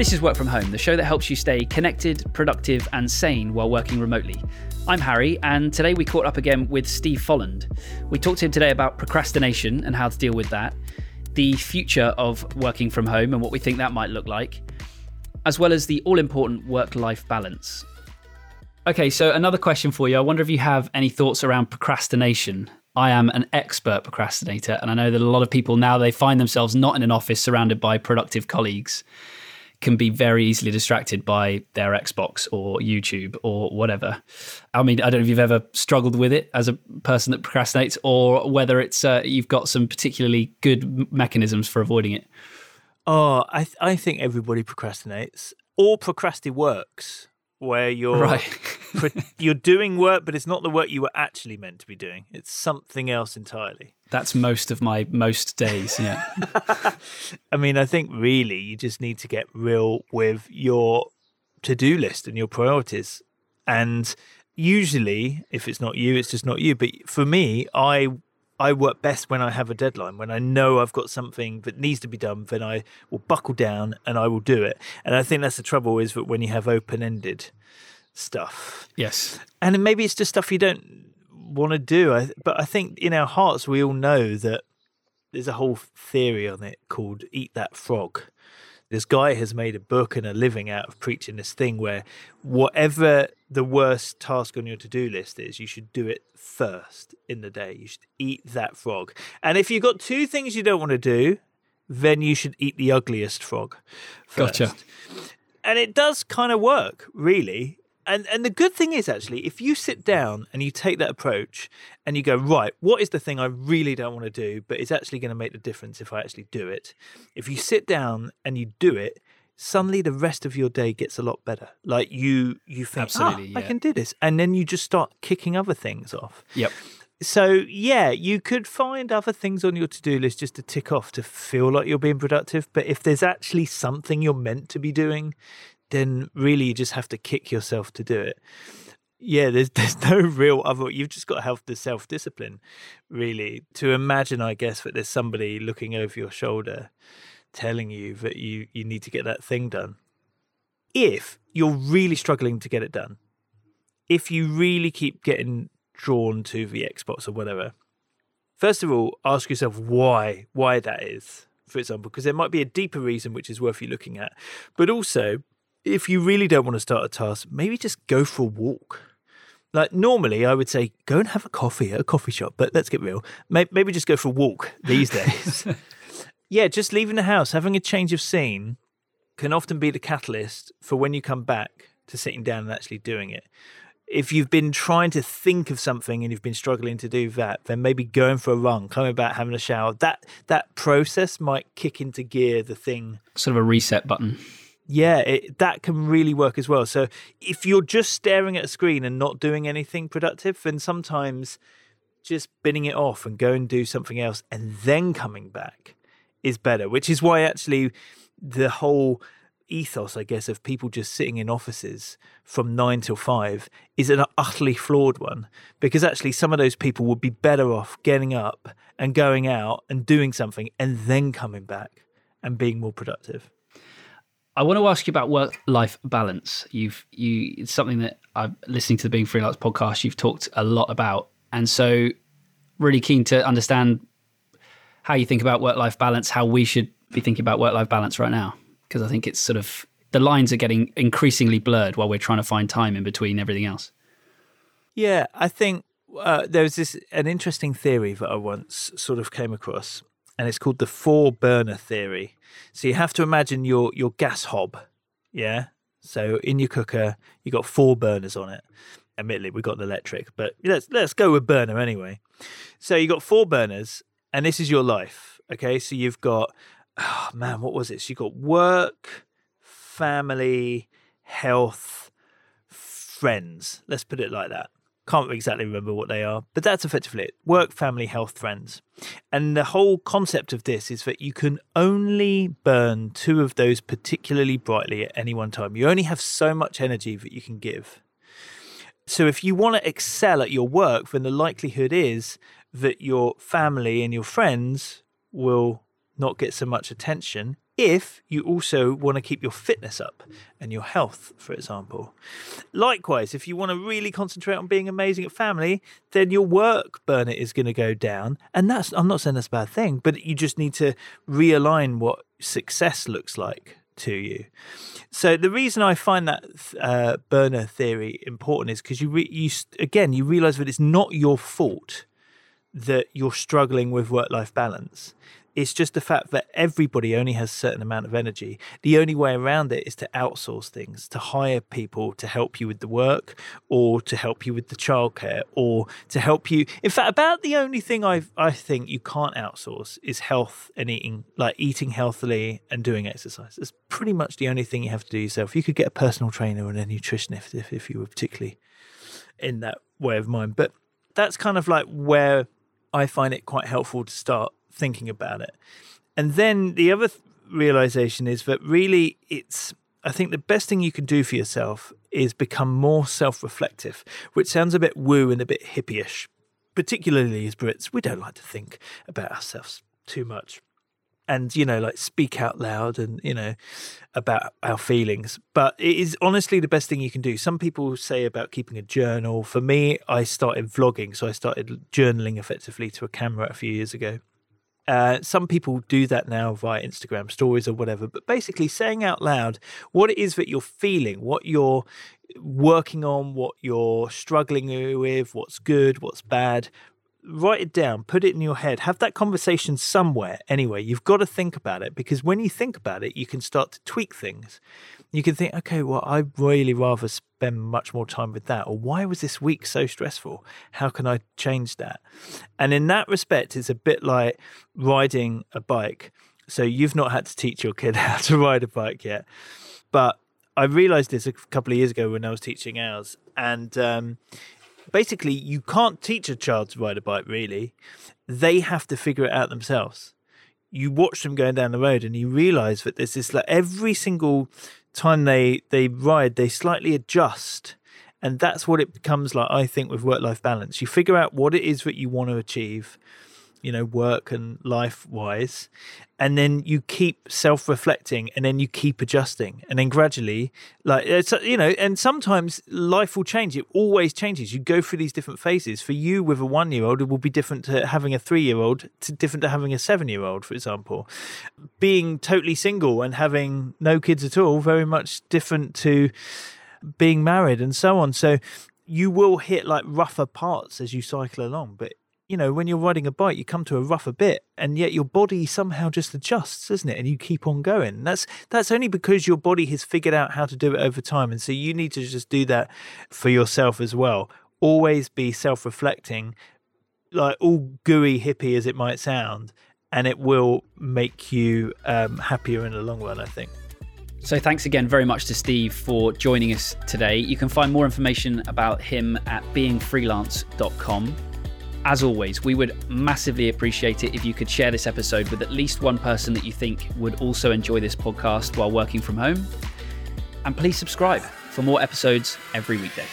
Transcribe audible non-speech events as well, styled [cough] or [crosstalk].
This is Work From Home, the show that helps you stay connected, productive, and sane while working remotely. I'm Harry, and today we caught up again with Steve Folland. We talked to him today about procrastination and how to deal with that, the future of working from home and what we think that might look like, as well as the all important work life balance. Okay, so another question for you. I wonder if you have any thoughts around procrastination. I am an expert procrastinator, and I know that a lot of people now they find themselves not in an office surrounded by productive colleagues can be very easily distracted by their Xbox or YouTube or whatever. I mean, I don't know if you've ever struggled with it as a person that procrastinates, or whether it's uh, you've got some particularly good mechanisms for avoiding it. Oh, I th- I think everybody procrastinates. Or procrasti works, where you're Right. [laughs] [laughs] you're doing work, but it's not the work you were actually meant to be doing. It's something else entirely. That's most of my most days. Yeah. [laughs] I mean, I think really you just need to get real with your to do list and your priorities. And usually, if it's not you, it's just not you. But for me, I I work best when I have a deadline. When I know I've got something that needs to be done, then I will buckle down and I will do it. And I think that's the trouble is that when you have open ended stuff, yes. and maybe it's just stuff you don't want to do. I, but I think in our hearts we all know that there's a whole theory on it called "Eat That Frog." This guy has made a book and a living out of preaching this thing where whatever the worst task on your to-do list is, you should do it first in the day. You should eat that frog. And if you've got two things you don't want to do, then you should eat the ugliest frog. First. Gotcha. And it does kind of work, really and and the good thing is actually if you sit down and you take that approach and you go right what is the thing i really don't want to do but it's actually going to make the difference if i actually do it? If you sit down and you do it suddenly the rest of your day gets a lot better. Like you you think Absolutely, "Ah, i can do this and then you just start kicking other things off. Yep. so yeah you could find other things on your to-do list just to tick off to feel like you're being productive but if there's actually something you're meant to be doing then really you just have to kick yourself to do it. Yeah, there's [laughs] there's no real other. You've just got to have the self discipline, really, to imagine. I guess that there's somebody looking over your shoulder, telling you that you you need to get that thing done. If you're really struggling to get it done, if you really keep getting drawn to the Xbox or whatever, first of all, ask yourself why why that is. For example, because there might be a deeper reason which is worth you looking at, but also if you really don't want to start a task, maybe just go for a walk. Like normally, I would say go and have a coffee at a coffee shop, but let's get real. Maybe just go for a walk these [laughs] days. yeah, just leaving the house, having a change of scene can often be the catalyst for when you come back to sitting down and actually doing it. If you've been trying to think of something and you've been struggling to do that, then maybe going for a run, coming back, having a shower, that that process might kick into gear the thing Sort of a reset button. Yeah, it, that can really work as well. So if you're just staring at a screen and not doing anything productive, then sometimes just binning it off and go and do something else and then coming back is better, which is why actually the whole ethos, I guess, of people just sitting in offices from nine till five is an utterly flawed one because actually some of those people would be better off getting up and going out and doing something and then coming back and being more productive. I want to ask you about work-life balance. You've you it's something that I'm listening to the Being Freelance podcast. You've talked a lot about, and so really keen to understand how you think about work-life balance, how we should be thinking about work-life balance right now, because I think it's sort of the lines are getting increasingly blurred while we're trying to find time in between everything else. Yeah, I think uh, there was this an interesting theory that I once sort of came across, and it's called the four burner theory. So you have to imagine your your gas hob, yeah. So in your cooker, you've got four burners on it. Admittedly, we've got an electric, but let's let's go with burner anyway. So you've got four burners, and this is your life. Okay, so you've got, oh man, what was it? So you got work, family, health, friends. Let's put it like that. Can't exactly remember what they are, but that's effectively it work, family, health, friends. And the whole concept of this is that you can only burn two of those particularly brightly at any one time. You only have so much energy that you can give. So if you want to excel at your work, then the likelihood is that your family and your friends will not get so much attention if you also want to keep your fitness up and your health, for example. Likewise, if you want to really concentrate on being amazing at family, then your work burner is going to go down. And that's, I'm not saying that's a bad thing, but you just need to realign what success looks like to you. So the reason I find that uh, burner theory important is because you, re- you again you realize that it's not your fault that you're struggling with work life balance. It's just the fact that everybody only has a certain amount of energy. The only way around it is to outsource things, to hire people to help you with the work or to help you with the childcare or to help you. In fact, about the only thing I I think you can't outsource is health and eating, like eating healthily and doing exercise. It's pretty much the only thing you have to do yourself. You could get a personal trainer and a nutritionist if, if you were particularly in that way of mind. But that's kind of like where I find it quite helpful to start thinking about it. And then the other th- realization is that really it's I think the best thing you can do for yourself is become more self reflective, which sounds a bit woo and a bit hippyish. Particularly as Brits, we don't like to think about ourselves too much and, you know, like speak out loud and, you know, about our feelings. But it is honestly the best thing you can do. Some people say about keeping a journal. For me, I started vlogging. So I started journaling effectively to a camera a few years ago. Uh, some people do that now via Instagram stories or whatever, but basically saying out loud what it is that you're feeling, what you're working on, what you're struggling with, what's good, what's bad. Write it down, put it in your head, have that conversation somewhere anyway. You've got to think about it because when you think about it, you can start to tweak things you can think, okay, well, I'd really rather spend much more time with that. Or why was this week so stressful? How can I change that? And in that respect, it's a bit like riding a bike. So you've not had to teach your kid [laughs] how to ride a bike yet. But I realized this a couple of years ago when I was teaching ours. And um, basically, you can't teach a child to ride a bike, really. They have to figure it out themselves you watch them going down the road and you realize that there's this like every single time they they ride, they slightly adjust. And that's what it becomes like, I think, with work life balance. You figure out what it is that you want to achieve, you know, work and life wise. And then you keep self reflecting and then you keep adjusting. And then gradually, like, uh, it's, you know, and sometimes life will change. It always changes. You go through these different phases. For you, with a one year old, it will be different to having a three year old, to different to having a seven year old, for example. Being totally single and having no kids at all, very much different to being married and so on. So, you will hit like rougher parts as you cycle along, but you know, when you're riding a bike, you come to a rougher bit, and yet your body somehow just adjusts, isn't it? And you keep on going. That's that's only because your body has figured out how to do it over time, and so you need to just do that for yourself as well. Always be self-reflecting, like all gooey hippie as it might sound, and it will make you um, happier in the long run. I think. So, thanks again very much to Steve for joining us today. You can find more information about him at beingfreelance.com. As always, we would massively appreciate it if you could share this episode with at least one person that you think would also enjoy this podcast while working from home. And please subscribe for more episodes every weekday.